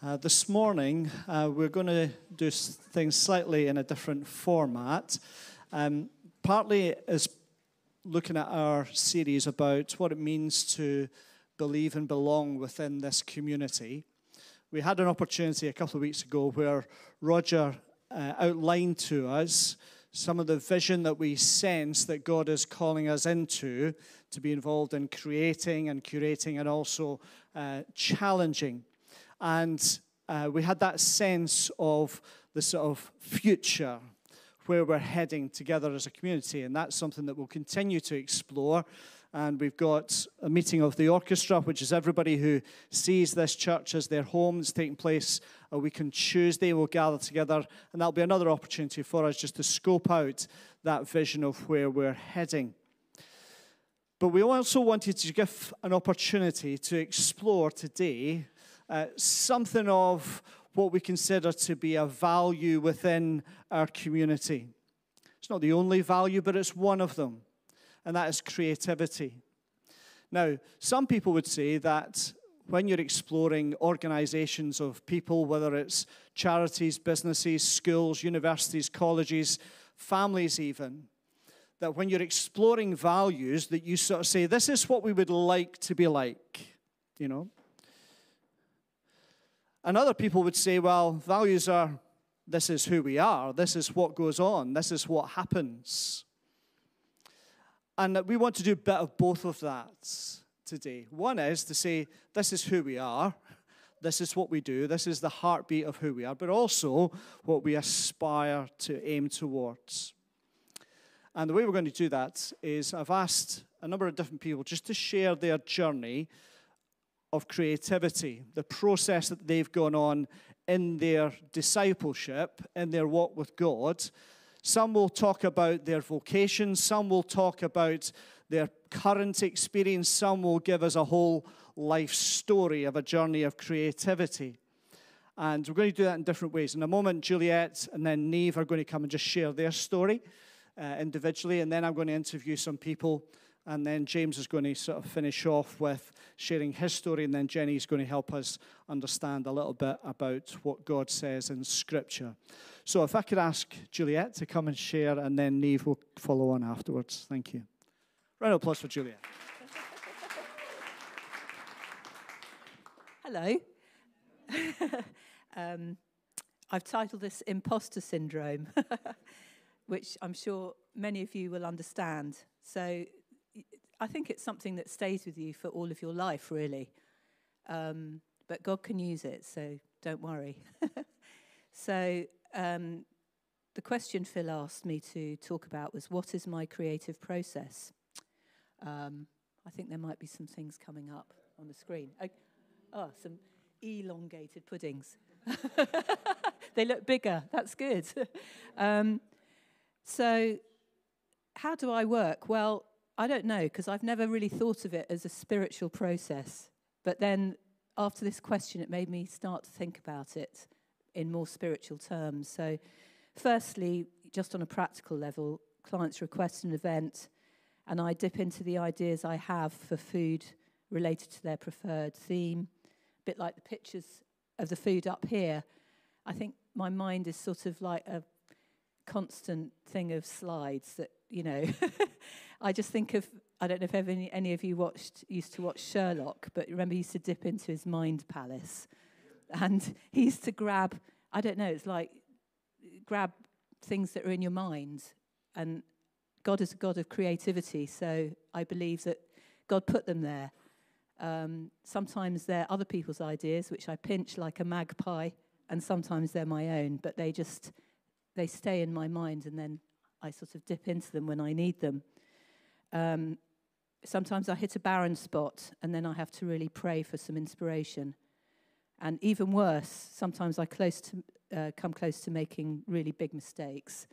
Uh, this morning, uh, we're going to do things slightly in a different format. Um, partly is looking at our series about what it means to believe and belong within this community. We had an opportunity a couple of weeks ago where Roger uh, outlined to us some of the vision that we sense that God is calling us into to be involved in creating and curating and also uh, challenging and uh, we had that sense of the sort of future where we're heading together as a community. And that's something that we'll continue to explore. And we've got a meeting of the orchestra, which is everybody who sees this church as their home. It's taking place a week on Tuesday. We'll gather together, and that'll be another opportunity for us just to scope out that vision of where we're heading. But we also wanted to give an opportunity to explore today uh, something of what we consider to be a value within our community. It's not the only value, but it's one of them, and that is creativity. Now, some people would say that when you're exploring organizations of people, whether it's charities, businesses, schools, universities, colleges, families, even, that when you're exploring values, that you sort of say, this is what we would like to be like, you know. And other people would say, well, values are this is who we are, this is what goes on, this is what happens. And we want to do a bit of both of that today. One is to say, this is who we are, this is what we do, this is the heartbeat of who we are, but also what we aspire to aim towards. And the way we're going to do that is I've asked a number of different people just to share their journey of creativity, the process that they've gone on in their discipleship, in their walk with God. Some will talk about their vocation, some will talk about their current experience, some will give us a whole life story of a journey of creativity. And we're going to do that in different ways. In a moment, Juliet and then Neve are going to come and just share their story uh, individually, and then I'm going to interview some people and then James is going to sort of finish off with sharing his story, and then Jenny is going to help us understand a little bit about what God says in Scripture. So if I could ask Juliet to come and share, and then Neve will follow on afterwards. Thank you. Round of applause for Juliet. Hello. um, I've titled this Imposter Syndrome, which I'm sure many of you will understand. So I think it's something that stays with you for all of your life, really. Um, but God can use it, so don't worry. so, um, the question Phil asked me to talk about was what is my creative process? Um, I think there might be some things coming up on the screen. Oh, oh some elongated puddings. they look bigger. That's good. um, so, how do I work? Well, I don't know, because I've never really thought of it as a spiritual process. But then after this question, it made me start to think about it in more spiritual terms. So, firstly, just on a practical level, clients request an event, and I dip into the ideas I have for food related to their preferred theme, a bit like the pictures of the food up here. I think my mind is sort of like a constant thing of slides that, you know, I just think of, I don't know if ever any, any of you watched, used to watch Sherlock, but remember he used to dip into his mind palace. And he used to grab, I don't know, it's like grab things that are in your mind. And God is a God of creativity, so I believe that God put them there. Um, sometimes they're other people's ideas, which I pinch like a magpie, and sometimes they're my own, but they just they stay in my mind and then I sort of dip into them when I need them. Um, sometimes I hit a barren spot and then I have to really pray for some inspiration. And even worse, sometimes I close to, uh, come close to making really big mistakes.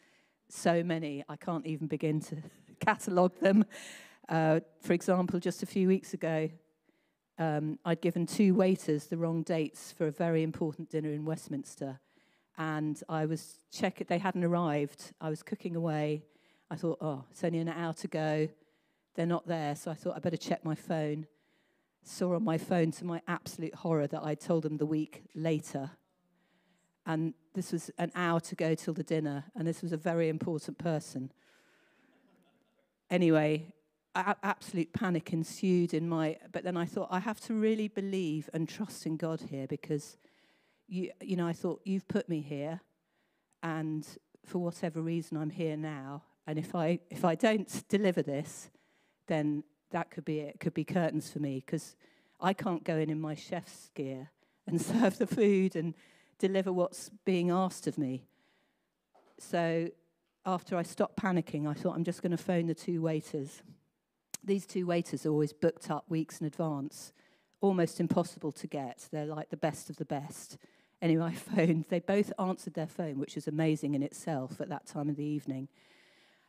So many, I can't even begin to catalogue them. Uh, for example, just a few weeks ago, um, I'd given two waiters the wrong dates for a very important dinner in Westminster and I was checking, they hadn't arrived. I was cooking away. I thought, oh, it's only an hour to go. They're not there. So I thought I better check my phone. saw on my phone to my absolute horror that I told them the week later. And this was an hour to go till the dinner, and this was a very important person. Anyway, a- absolute panic ensued in my, but then I thought, I have to really believe and trust in God here because, you, you know, I thought, you've put me here, and for whatever reason, I'm here now. And if I, if I don't deliver this, then that could be it. it could be curtains for me because I can't go in in my chef's gear and serve the food and deliver what's being asked of me. So after I stopped panicking, I thought I'm just going to phone the two waiters. These two waiters are always booked up weeks in advance, almost impossible to get. They're like the best of the best. Anyway, I phoned. They both answered their phone, which was amazing in itself at that time of the evening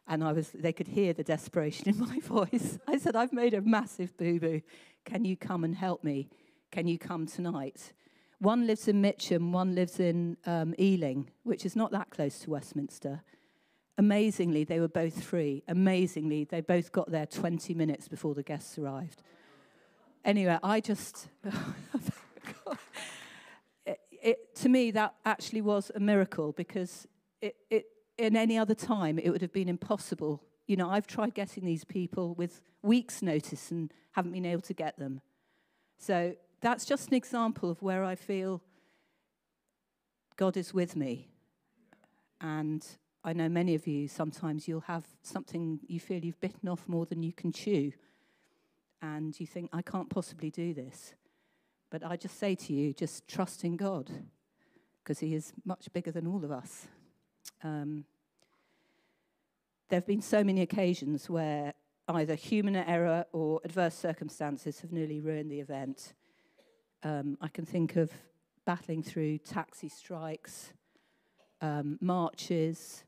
and I was, they could hear the desperation in my voice. I said, I've made a massive boo boo. Can you come and help me? Can you come tonight? One lives in Mitcham, one lives in um, Ealing, which is not that close to Westminster. Amazingly, they were both free. Amazingly, they both got there 20 minutes before the guests arrived. Anyway, I just. it, it, to me, that actually was a miracle because it, it in any other time, it would have been impossible. You know, I've tried getting these people with weeks' notice and haven't been able to get them. So that's just an example of where I feel God is with me. And I know many of you, sometimes you'll have something you feel you've bitten off more than you can chew. And you think, I can't possibly do this. But I just say to you, just trust in God, because He is much bigger than all of us. Um, there have been so many occasions where either human error or adverse circumstances have nearly ruined the event. Um, I can think of battling through taxi strikes, um, marches.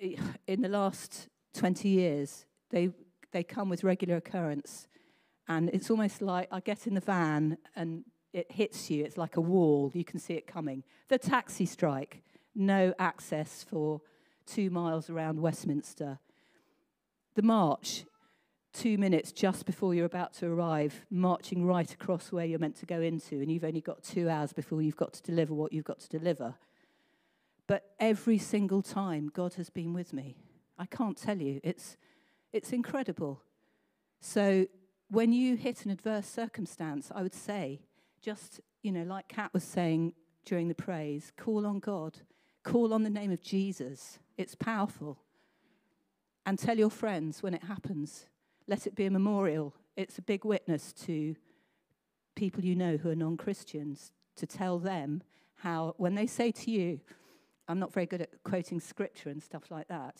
In the last 20 years, they, they come with regular occurrence. And it's almost like I get in the van and it hits you. It's like a wall. You can see it coming. The taxi strike no access for two miles around Westminster. The march, two minutes just before you're about to arrive, marching right across where you're meant to go into, and you've only got two hours before you've got to deliver what you've got to deliver. But every single time, God has been with me. I can't tell you. It's, it's incredible. So when you hit an adverse circumstance, I would say, just, you know, like Kat was saying during the praise, call on God. Call on the name of Jesus. It's powerful. And tell your friends when it happens. Let it be a memorial. It's a big witness to people you know who are non Christians to tell them how, when they say to you, I'm not very good at quoting scripture and stuff like that,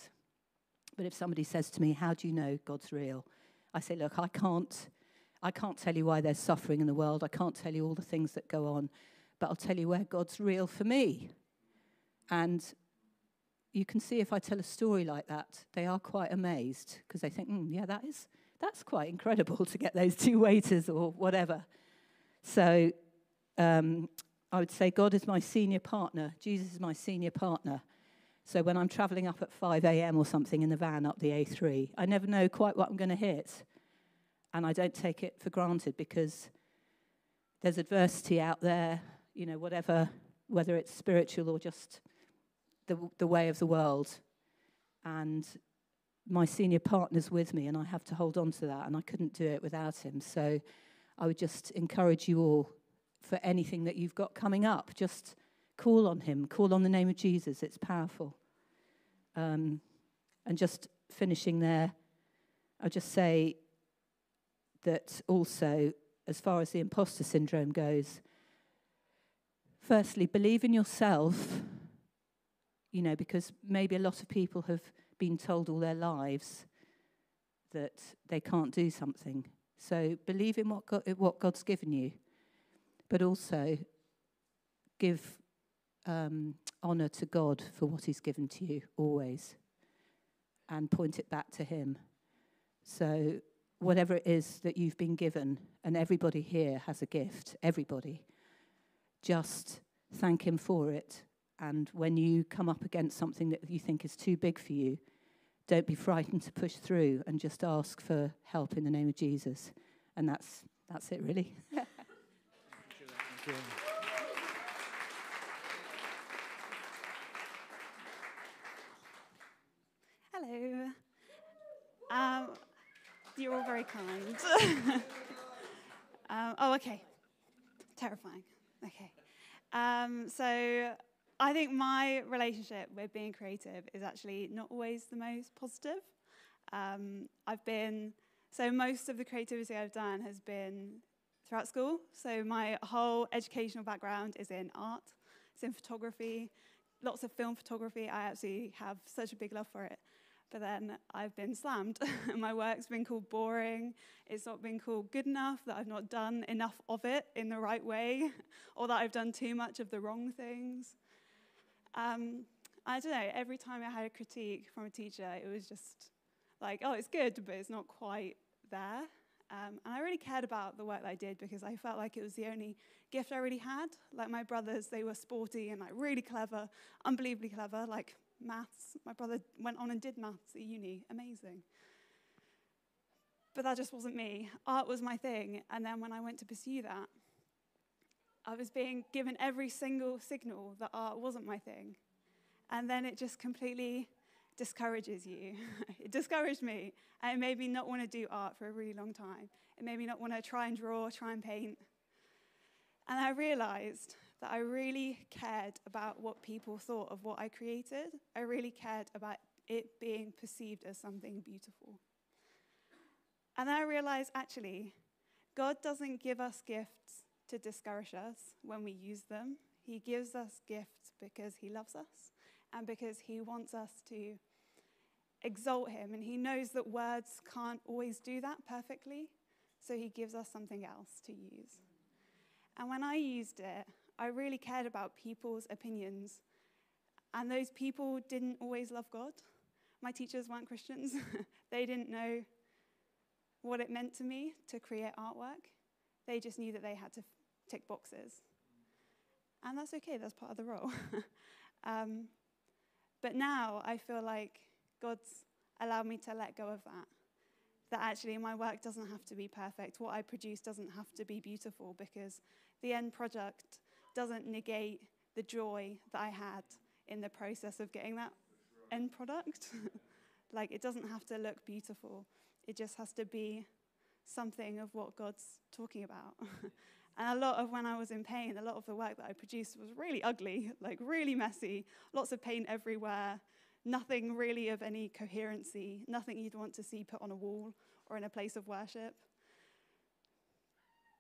but if somebody says to me, How do you know God's real? I say, Look, I can't, I can't tell you why there's suffering in the world. I can't tell you all the things that go on, but I'll tell you where God's real for me. And you can see if I tell a story like that, they are quite amazed because they think, mm, yeah, that is, that's quite incredible to get those two waiters or whatever. So um, I would say God is my senior partner. Jesus is my senior partner. So when I'm traveling up at 5 a.m. or something in the van up the A3, I never know quite what I'm going to hit. And I don't take it for granted because there's adversity out there, you know, whatever, whether it's spiritual or just the, the way of the world. And my senior partner's with me, and I have to hold on to that, and I couldn't do it without him. So I would just encourage you all for anything that you've got coming up, just call on him, call on the name of Jesus. It's powerful. Um, and just finishing there, I'll just say that also, as far as the imposter syndrome goes, firstly, believe in yourself you know, because maybe a lot of people have been told all their lives that they can't do something. So believe in what, God, what God's given you, but also give um, honor to God for what He's given to you always and point it back to Him. So, whatever it is that you've been given, and everybody here has a gift, everybody, just thank Him for it and when you come up against something that you think is too big for you, don't be frightened to push through and just ask for help in the name of Jesus. And that's, that's it, really. Thank you. Hello. Um, you're all very kind. um, oh, okay. Terrifying. Okay. Um, so I think my relationship with being creative is actually not always the most positive. Um, I've been, so most of the creativity I've done has been throughout school. So my whole educational background is in art, it's in photography, lots of film photography. I absolutely have such a big love for it. But then I've been slammed. my work's been called boring. It's not been called good enough, that I've not done enough of it in the right way, or that I've done too much of the wrong things. Um, I don't know, every time I had a critique from a teacher, it was just like, oh, it's good, but it's not quite there. Um, and I really cared about the work that I did because I felt like it was the only gift I really had. Like my brothers, they were sporty and like really clever, unbelievably clever, like maths. My brother went on and did maths at uni, amazing. But that just wasn't me. Art was my thing. And then when I went to pursue that, I was being given every single signal that art wasn't my thing. And then it just completely discourages you. it discouraged me, and it made me not want to do art for a really long time. It made me not want to try and draw, try and paint. And I realized that I really cared about what people thought of what I created. I really cared about it being perceived as something beautiful. And then I realized actually, God doesn't give us gifts to discourage us when we use them. He gives us gifts because He loves us and because He wants us to exalt him. And he knows that words can't always do that perfectly. So he gives us something else to use. And when I used it, I really cared about people's opinions. And those people didn't always love God. My teachers weren't Christians, they didn't know what it meant to me to create artwork. They just knew that they had to tick boxes. And that's okay, that's part of the role. um, but now I feel like God's allowed me to let go of that. That actually my work doesn't have to be perfect. What I produce doesn't have to be beautiful because the end product doesn't negate the joy that I had in the process of getting that end product. like it doesn't have to look beautiful, it just has to be something of what God's talking about. and a lot of when I was in pain, a lot of the work that I produced was really ugly, like really messy, lots of paint everywhere, nothing really of any coherency, nothing you'd want to see put on a wall or in a place of worship.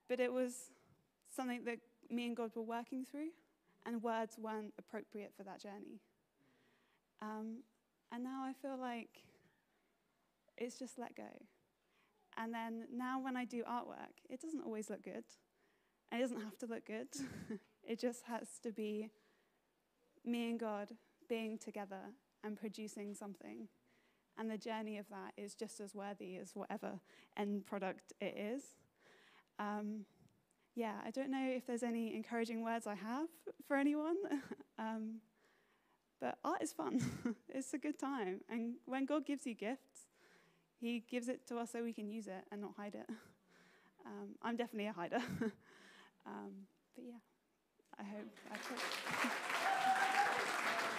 But it was something that me and God were working through, and words weren't appropriate for that journey. Um, and now I feel like it's just let go. And then now when I do artwork, it doesn't always look good. And it doesn't have to look good. it just has to be me and God being together and producing something. And the journey of that is just as worthy as whatever end product it is. Um, yeah, I don't know if there's any encouraging words I have for anyone. um, but art is fun. it's a good time. And when God gives you gifts, He gives it to us so we can use it and not hide it. Um, I'm definitely a hider. Um, but yeah, I hope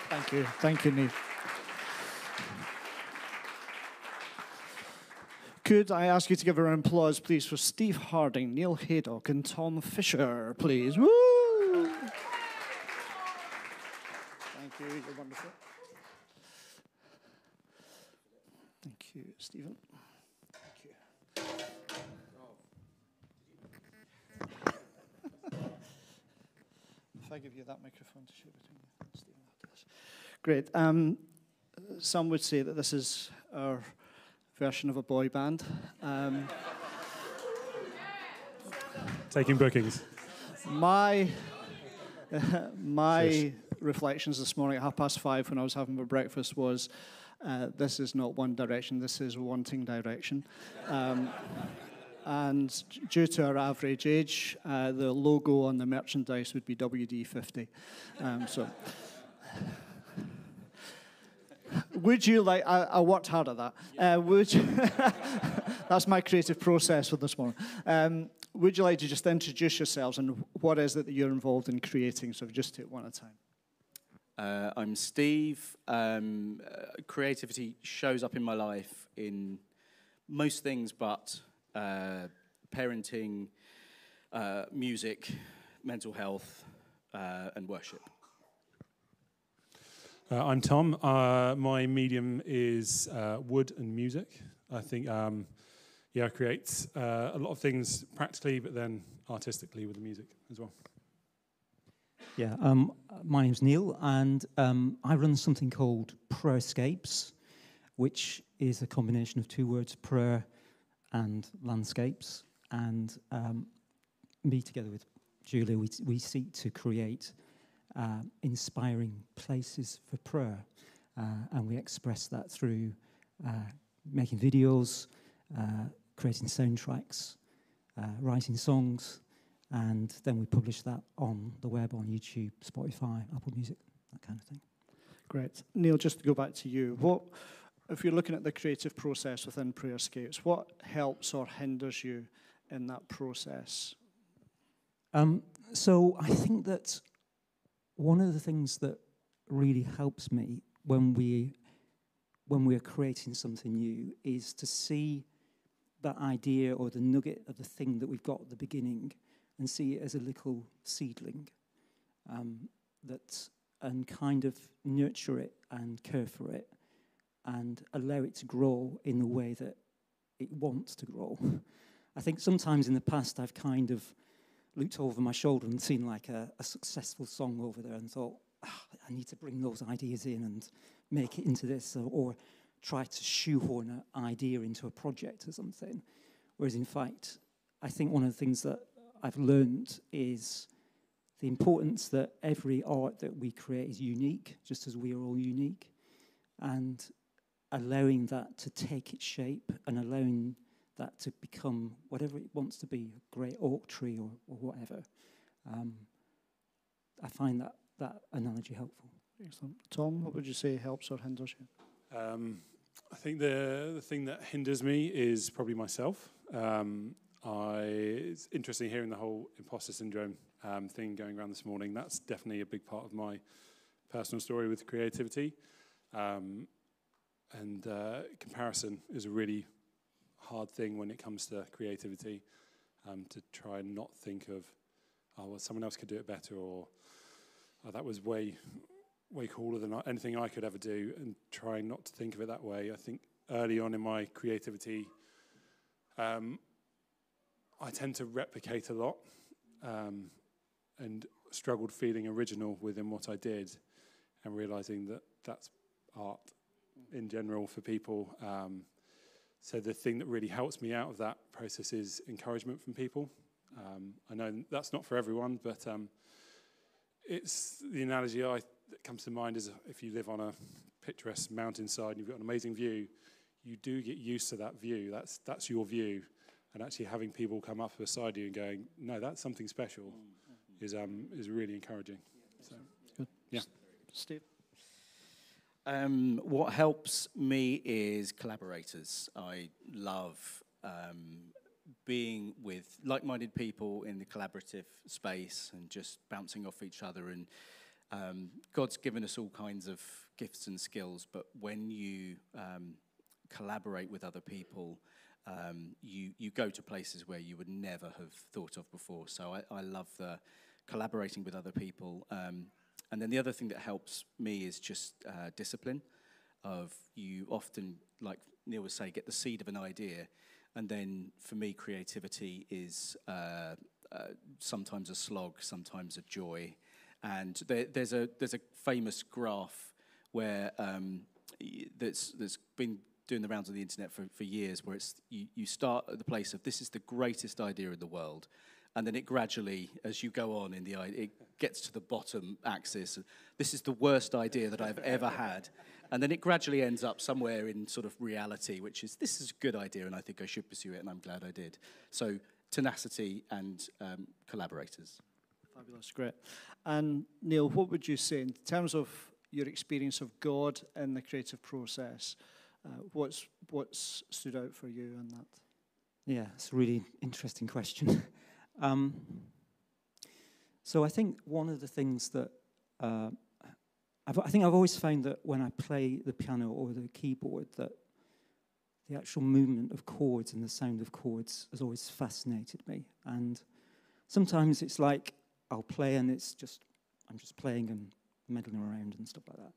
Thank you. Thank you, Neve. Could I ask you to give a round of applause, please, for Steve Harding, Neil Haydock, and Tom Fisher, please? Woo! Thank you. You're wonderful. Thank you, Stephen. Thank you. If I give you that microphone to share between you, Stephen. Great. Um, some would say that this is our version of a boy band. Um, Taking bookings. my my reflections this morning at half past five when I was having my breakfast was uh, this is not one direction, this is wanting direction. Um, and due to our average age, uh, the logo on the merchandise would be WD50. Um, so. Would you like? I, I worked hard at that. Uh, would you, that's my creative process for this morning. Um, would you like to just introduce yourselves and what is it that you're involved in creating? So just take one at a time. Uh, I'm Steve. Um, uh, creativity shows up in my life in most things, but uh, parenting, uh, music, mental health, uh, and worship. Uh, I'm Tom. Uh, my medium is uh, wood and music. I think, um, yeah, I create uh, a lot of things practically, but then artistically with the music as well. Yeah, um, my name's Neil, and um, I run something called Prayerscapes, which is a combination of two words, prayer and landscapes. And um, me, together with Julia, we, we seek to create uh, inspiring places for prayer. Uh, and we express that through uh, making videos, uh, creating soundtracks, uh, writing songs, and then we publish that on the web, on YouTube, Spotify, Apple Music, that kind of thing. Great. Neil, just to go back to you, what, if you're looking at the creative process within Prayer Prayerscapes, what helps or hinders you in that process? Um, so I think that one of the things that really helps me when we when we're creating something new is to see that idea or the nugget of the thing that we've got at the beginning and see it as a little seedling um, that and kind of nurture it and care for it and allow it to grow in the way that it wants to grow. I think sometimes in the past I've kind of looked over my shoulder and seen like a, a successful song over there and thought, oh, I need to bring those ideas in and make it into this, or, or try to shoehorn an idea into a project or something. Whereas in fact, I think one of the things that I've learned is the importance that every art that we create is unique, just as we are all unique, and allowing that to take its shape and allowing that to become whatever it wants to be, a great oak tree or, or whatever. Um, I find that, that analogy helpful. Excellent. Tom, what would you say helps or hinders you? Um, I think the, the thing that hinders me is probably myself. Um, I, it's interesting hearing the whole imposter syndrome um, thing going around this morning. That's definitely a big part of my personal story with creativity. Um, and uh, comparison is a really hard thing when it comes to creativity um, to try and not think of, oh, well, someone else could do it better, or oh, that was way, way cooler than anything I could ever do, and trying not to think of it that way. I think early on in my creativity, um, I tend to replicate a lot um, and struggled feeling original within what I did and realizing that that's art in general for people. Um, so the thing that really helps me out of that process is encouragement from people. Um, I know that's not for everyone, but um, it's the analogy I, that comes to mind is if you live on a picturesque mountainside and you've got an amazing view, you do get used to that view. That's that's your view, and actually having people come up beside you and going, "No, that's something special," mm-hmm. is um is really encouraging. So, Good. Yeah, Steve. Um, what helps me is collaborators. I love um, being with like-minded people in the collaborative space and just bouncing off each other. And um, God's given us all kinds of gifts and skills, but when you um, collaborate with other people, um, you you go to places where you would never have thought of before. So I, I love the collaborating with other people. Um, and then the other thing that helps me is just uh, discipline. Of you often, like Neil would say, get the seed of an idea, and then for me, creativity is uh, uh, sometimes a slog, sometimes a joy. And there, there's a there's a famous graph where um, that's that's been doing the rounds on the internet for, for years, where it's you, you start at the place of this is the greatest idea in the world, and then it gradually, as you go on in the, it gets to the bottom axis. This is the worst idea that I've ever had, and then it gradually ends up somewhere in sort of reality, which is this is a good idea, and I think I should pursue it, and I'm glad I did. So tenacity and um, collaborators. Fabulous, great. And Neil, what would you say in terms of your experience of God in the creative process? Uh, what's what's stood out for you in that? Yeah, it's a really interesting question. Um, so I think one of the things that uh, I've, I think I've always found that when I play the piano or the keyboard, that the actual movement of chords and the sound of chords has always fascinated me. And sometimes it's like I'll play and it's just I'm just playing and meddling around and stuff like that.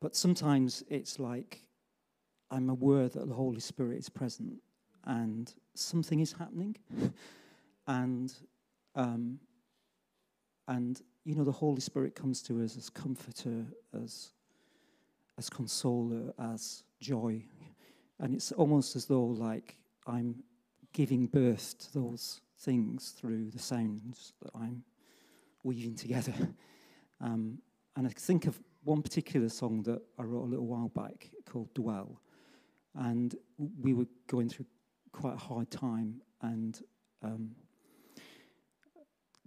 But sometimes it's like I'm aware that the Holy Spirit is present and something is happening, and um, and you know the Holy Spirit comes to us as comforter, as as consoler, as joy, and it's almost as though like I'm giving birth to those things through the sounds that I'm weaving together. Um, and I think of one particular song that I wrote a little while back called Dwell. And we were going through quite a hard time, and um,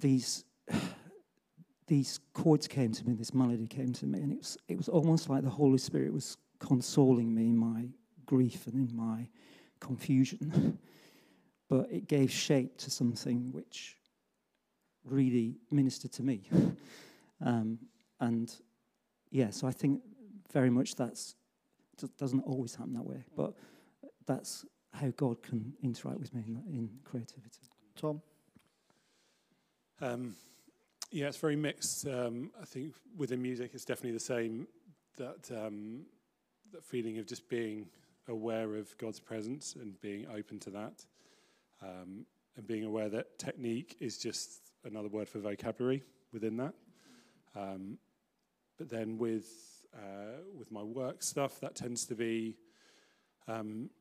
these these chords came to me, this melody came to me, and it was it was almost like the Holy Spirit was consoling me in my grief and in my confusion. but it gave shape to something which really ministered to me. um, and yeah, so I think very much that's doesn't always happen that way, but that's how God can interact with me in, in creativity. Tom? Um, yeah, it's very mixed. Um, I think within music, it's definitely the same that um, that feeling of just being aware of God's presence and being open to that, um, and being aware that technique is just another word for vocabulary within that. Um, but then with uh, with my work stuff, that tends to be um,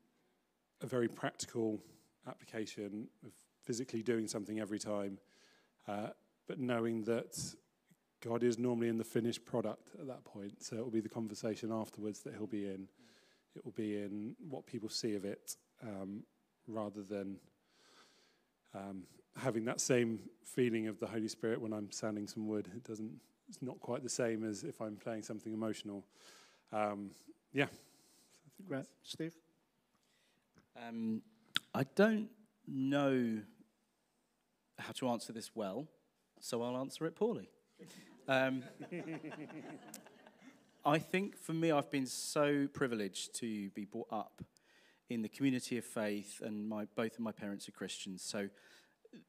a very practical application of physically doing something every time, uh, but knowing that God is normally in the finished product at that point. So it will be the conversation afterwards that He'll be in. It will be in what people see of it, um, rather than um, having that same feeling of the Holy Spirit when I'm sanding some wood. It doesn't. It's not quite the same as if I'm playing something emotional. Um, yeah. Great, Steve. Um, I don't know how to answer this well, so I'll answer it poorly. Um, I think for me, I've been so privileged to be brought up in the community of faith, and my, both of my parents are Christians. So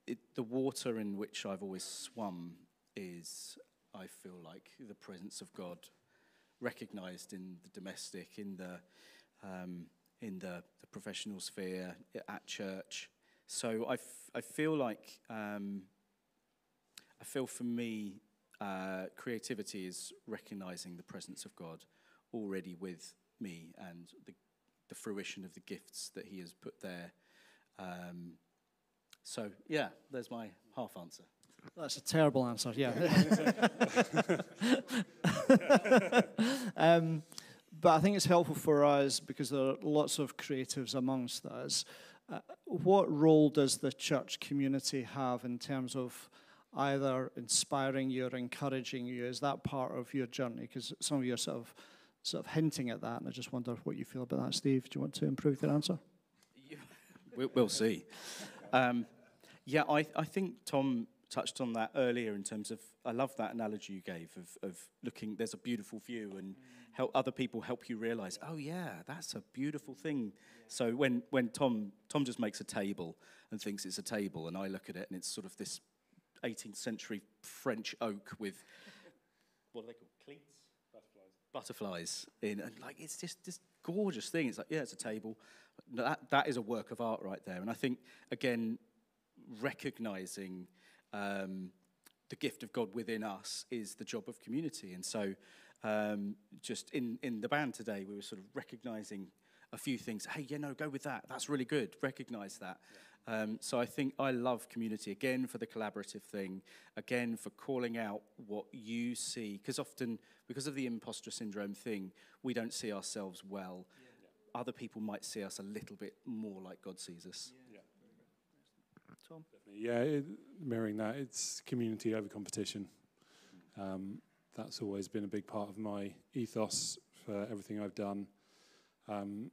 it, the water in which I've always swum is, I feel like, the presence of God recognized in the domestic, in the, um, in the, the professional sphere, at church. So I, f- I feel like, um, I feel for me, uh, creativity is recognizing the presence of God already with me and the, the fruition of the gifts that He has put there. Um, so, yeah, there's my half answer. That's a terrible answer, yeah. um, but I think it's helpful for us because there are lots of creatives amongst us. What role does the church community have in terms of either inspiring you or encouraging you? Is that part of your journey? Because some of you are sort of, sort of hinting at that, and I just wonder what you feel about that. Steve, do you want to improve your answer? We'll, see. Um, yeah, I, I think Tom touched on that earlier in terms of I love that analogy you gave of, of looking there's a beautiful view and help other people help you realize oh yeah that's a beautiful thing. So when when Tom Tom just makes a table and thinks it's a table and I look at it and it's sort of this 18th century French oak with what are they called? Cleats? Butterflies. Butterflies in and like it's just this gorgeous thing. It's like yeah it's a table. That that is a work of art right there. And I think again recognizing um, the gift of God within us is the job of community. And so, um, just in, in the band today, we were sort of recognizing a few things. Hey, you know, go with that. That's really good. Recognize that. Yeah. Um, so I think I love community again for the collaborative thing, again for calling out what you see, because often because of the imposter syndrome thing, we don't see ourselves well. Yeah. Other people might see us a little bit more like God sees us. Yeah. Tom? Definitely. Yeah, it, mirroring that, it's community over competition. Um, that's always been a big part of my ethos for everything I've done. Um,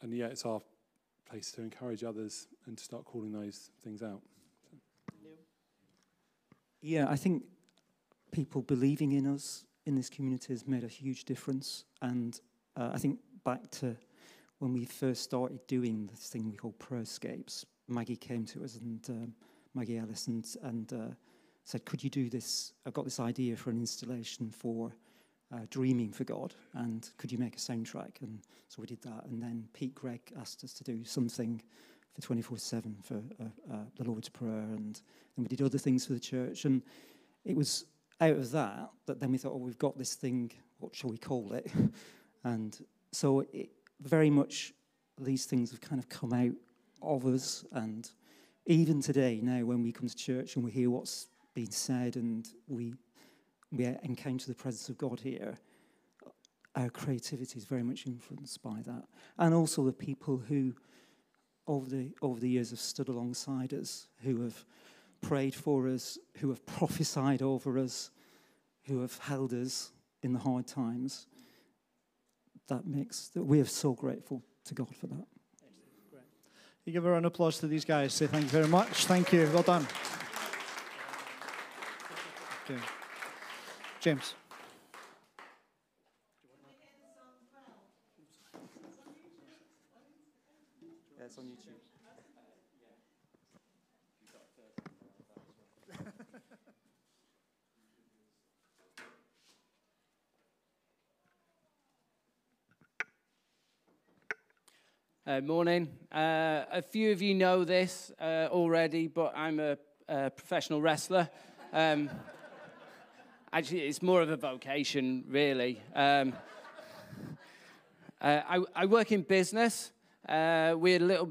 and yeah, it's our place to encourage others and to start calling those things out. Yeah, I think people believing in us in this community has made a huge difference. And uh, I think back to when we first started doing this thing we call Prayerscapes, Maggie came to us and um, Maggie Ellis and, and uh, said, Could you do this? I've got this idea for an installation for uh, Dreaming for God, and could you make a soundtrack? And so we did that. And then Pete Greig asked us to do something for 24 7 for uh, uh, the Lord's Prayer, and then we did other things for the church. And it was out of that that then we thought, oh, we've got this thing, what shall we call it? and so it, very much these things have kind of come out of us. And even today, now, when we come to church and we hear what's being said and we, we encounter the presence of God here, our creativity is very much influenced by that. And also the people who, over the, over the years, have stood alongside us, who have prayed for us, who have prophesied over us, who have held us in the hard times. That makes that we are so grateful to God for that. You give a round of applause to these guys. Say thank you very much. Thank you. Well done. Okay. James. Yeah, it's on YouTube. Uh, morning. Uh, a few of you know this uh, already, but I'm a, a professional wrestler. Um, actually, it's more of a vocation, really. Um, uh, I, I, work in business. Uh, we're a little.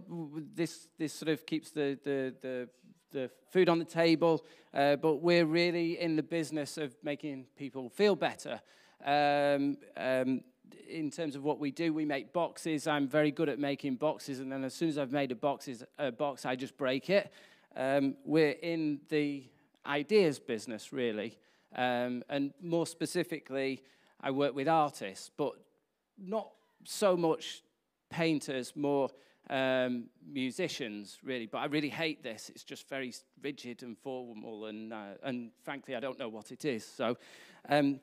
This this sort of keeps the the the, the food on the table, uh, but we're really in the business of making people feel better. Um, um in terms of what we do, we make boxes. I'm very good at making boxes, and then as soon as I've made a, boxes, a box, I just break it. Um, we're in the ideas business, really. Um, and more specifically, I work with artists, but not so much painters, more um, musicians, really. But I really hate this. It's just very rigid and formal, and, uh, and frankly, I don't know what it is. So, um,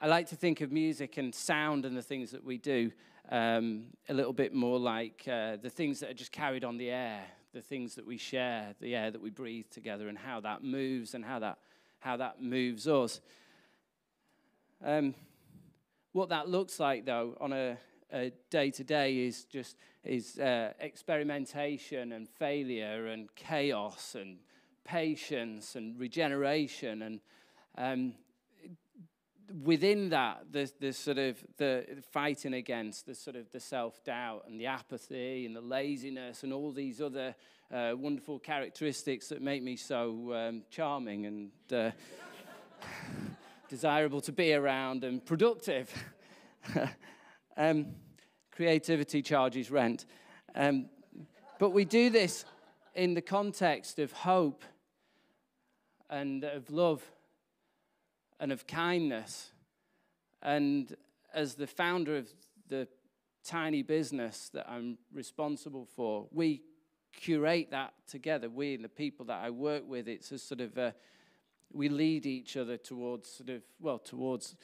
I like to think of music and sound and the things that we do um, a little bit more like uh, the things that are just carried on the air, the things that we share, the air that we breathe together, and how that moves and how that, how that moves us. Um, what that looks like, though, on a, day to day is just is uh, experimentation and failure and chaos and patience and regeneration and um, within that, there's, there's sort of the fighting against the sort of the self-doubt and the apathy and the laziness and all these other uh, wonderful characteristics that make me so um, charming and uh, desirable to be around and productive. um, creativity charges rent. Um, but we do this in the context of hope and of love and of kindness. And as the founder of the tiny business that I'm responsible for, we curate that together. We and the people that I work with, it's a sort of a, we lead each other towards sort of well towards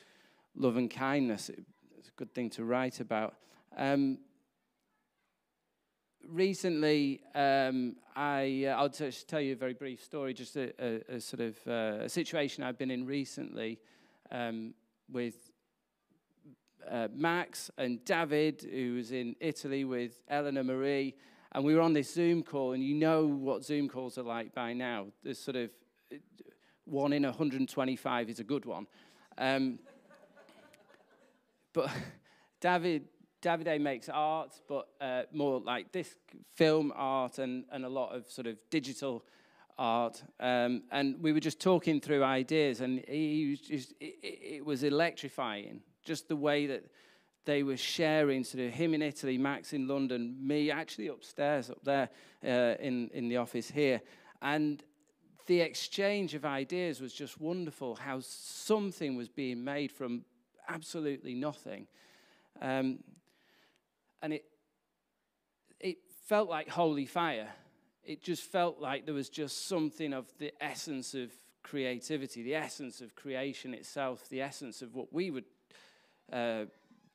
love and kindness. It's a good thing to write about. Um, recently, um, I, uh, I'll just tell you a very brief story, just a, a, a sort of uh, a situation I've been in recently um, with uh, Max and David, who was in Italy with Eleanor Marie, and we were on this Zoom call, and you know what Zoom calls are like by now. There's sort of one in 125 is a good one. Um, but David Davide makes art, but uh, more like this film art and, and a lot of sort of digital art. Um, and we were just talking through ideas, and he was just, it, it, was electrifying, just the way that they were sharing, sort of him in Italy, Max in London, me actually upstairs, up there uh, in, in the office here. And the exchange of ideas was just wonderful, how something was being made from absolutely nothing. Um, and it, it felt like holy fire. It just felt like there was just something of the essence of creativity, the essence of creation itself, the essence of what we would uh,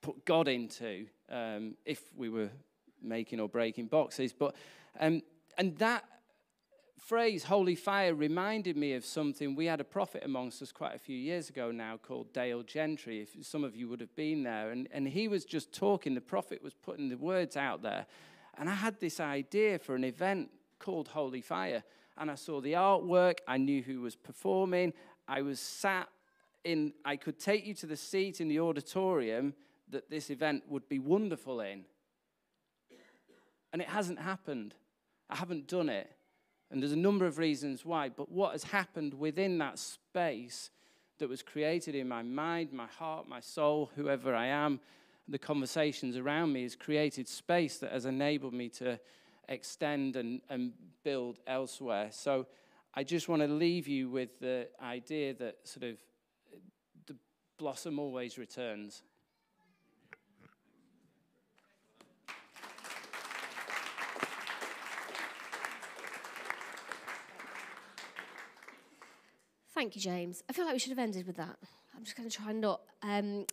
put God into um, if we were making or breaking boxes. But um, and that phrase "holy fire" reminded me of something. We had a prophet amongst us quite a few years ago now called Dale Gentry. If some of you would have been there, and and he was just talking. The prophet was putting the words out there, and I had this idea for an event called Holy Fire. And I saw the artwork. I knew who was performing. I was sat in. I could take you to the seat in the auditorium that this event would be wonderful in. And it hasn't happened. I haven't done it. And there's a number of reasons why. But what has happened within that space that was created in my mind, my heart, my soul, whoever I am, the conversations around me has created space that has enabled me to extend and, and build elsewhere. So I just want to leave you with the idea that sort of the blossom always returns. Thank you, James. I feel like we should have ended with that. I'm just going to try and not. Um,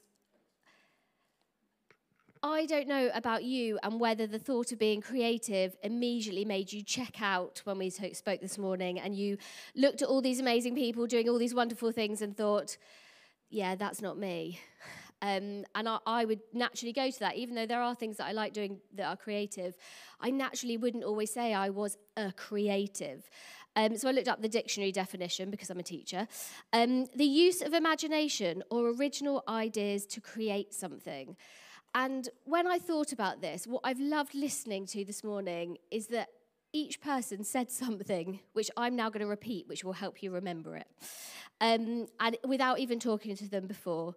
I don't know about you and whether the thought of being creative immediately made you check out when we spoke this morning and you looked at all these amazing people doing all these wonderful things and thought, yeah, that's not me. Um, and I, I, would naturally go to that, even though there are things that I like doing that are creative. I naturally wouldn't always say I was a creative. Um, so I looked up the dictionary definition because I'm a teacher. Um, the use of imagination or original ideas to create something. And when I thought about this, what I've loved listening to this morning is that each person said something which I'm now going to repeat, which will help you remember it. Um, and without even talking to them before,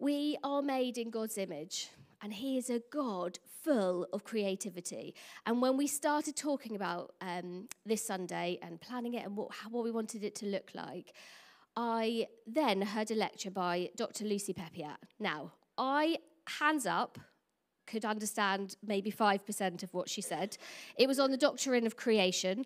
we are made in God's image, and He is a God full of creativity. And when we started talking about um, this Sunday and planning it and what, how, what we wanted it to look like, I then heard a lecture by Dr. Lucy Peppiatt. Now, I hands up, could understand maybe 5% of what she said. It was on the doctrine of creation.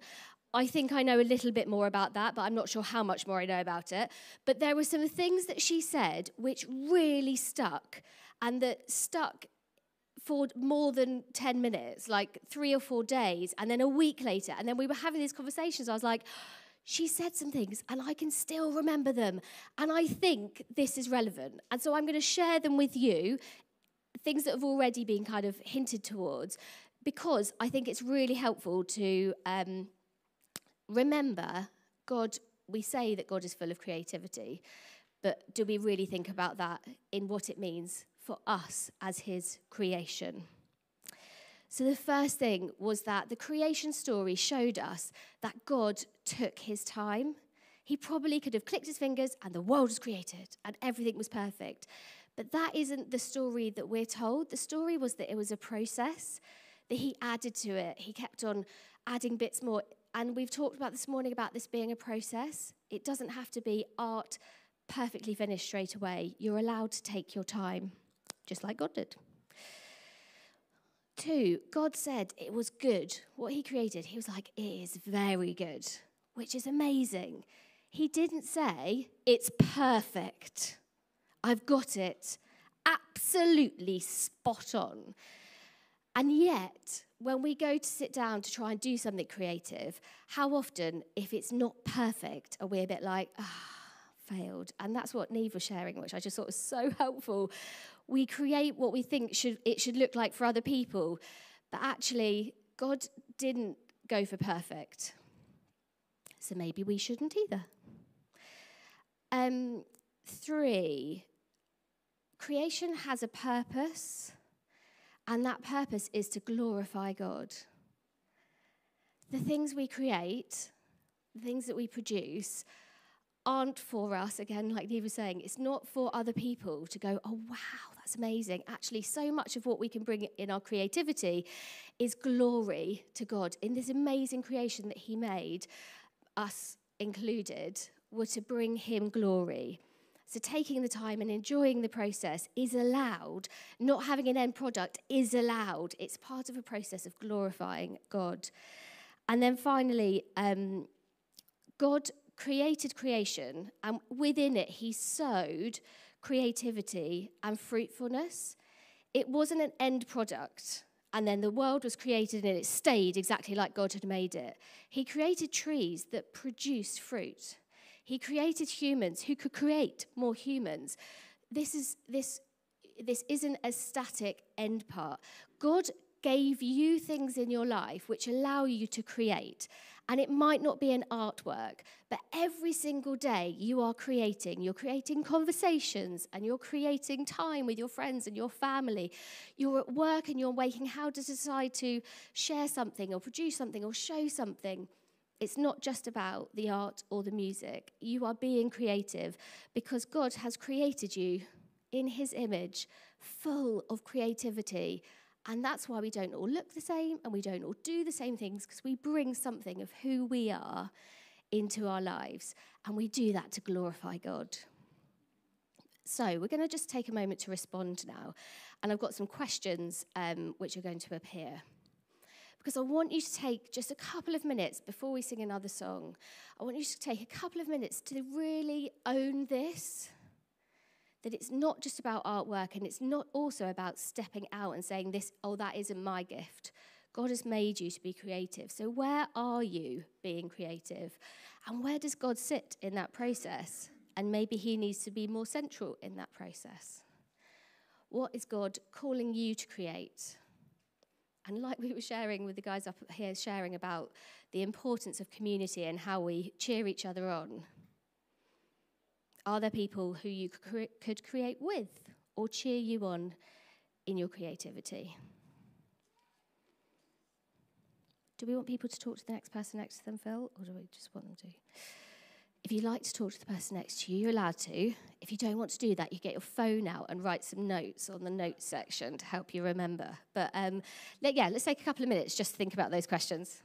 I think I know a little bit more about that, but I'm not sure how much more I know about it. But there were some things that she said which really stuck, and that stuck for more than 10 minutes, like three or four days, and then a week later. And then we were having these conversations. I was like, she said some things and I can still remember them. And I think this is relevant. And so I'm going to share them with you things that have already been kind of hinted towards, because I think it's really helpful to um, remember God. We say that God is full of creativity, but do we really think about that in what it means for us as His creation? So, the first thing was that the creation story showed us that God took his time. He probably could have clicked his fingers and the world was created and everything was perfect. But that isn't the story that we're told. The story was that it was a process, that he added to it. He kept on adding bits more. And we've talked about this morning about this being a process. It doesn't have to be art perfectly finished straight away. You're allowed to take your time, just like God did. Two, God said it was good. What he created, he was like, it is very good, which is amazing. He didn't say it's perfect. I've got it absolutely spot on. And yet, when we go to sit down to try and do something creative, how often, if it's not perfect, are we a bit like, ah, failed? And that's what Neve was sharing, which I just thought was so helpful. We create what we think should, it should look like for other people, but actually, God didn't go for perfect. So maybe we shouldn't either. Um, three, creation has a purpose, and that purpose is to glorify God. The things we create, the things that we produce, aren't for us, again, like Neve was saying, it's not for other people to go, oh, wow, that's amazing. Actually, so much of what we can bring in our creativity is glory to God. In this amazing creation that He made, us included, were to bring Him glory. So, taking the time and enjoying the process is allowed. Not having an end product is allowed. It's part of a process of glorifying God. And then finally, um, God created creation, and within it, He sowed creativity and fruitfulness. It wasn't an end product. And then the world was created and it stayed exactly like God had made it. He created trees that produced fruit. He created humans who could create more humans. This is this this isn't a static end part. God gave you things in your life which allow you to create. And it might not be an artwork, but every single day you are creating. You're creating conversations and you're creating time with your friends and your family. You're at work and you're waking how to decide to share something or produce something or show something. It's not just about the art or the music. You are being creative because God has created you in His image, full of creativity and that's why we don't all look the same and we don't all do the same things because we bring something of who we are into our lives. And we do that to glorify God. So we're going to just take a moment to respond now. And I've got some questions um, which are going to appear. Because I want you to take just a couple of minutes before we sing another song. I want you to take a couple of minutes to really own this that it's not just about artwork and it's not also about stepping out and saying this oh that isn't my gift. God has made you to be creative. So where are you being creative? And where does god sit in that process? And maybe he needs to be more central in that process. What is god calling you to create and like we were sharing with the guys up here sharing about the importance of community and how we cheer each other on are there people who you could create with or cheer you on in your creativity? Do we want people to talk to the next person next to them, Phil, or do we just want them to? If you like to talk to the person next to you, you're allowed to. If you don't want to do that, you get your phone out and write some notes on the notes section to help you remember. But um, yeah, let's take a couple of minutes just to think about those questions.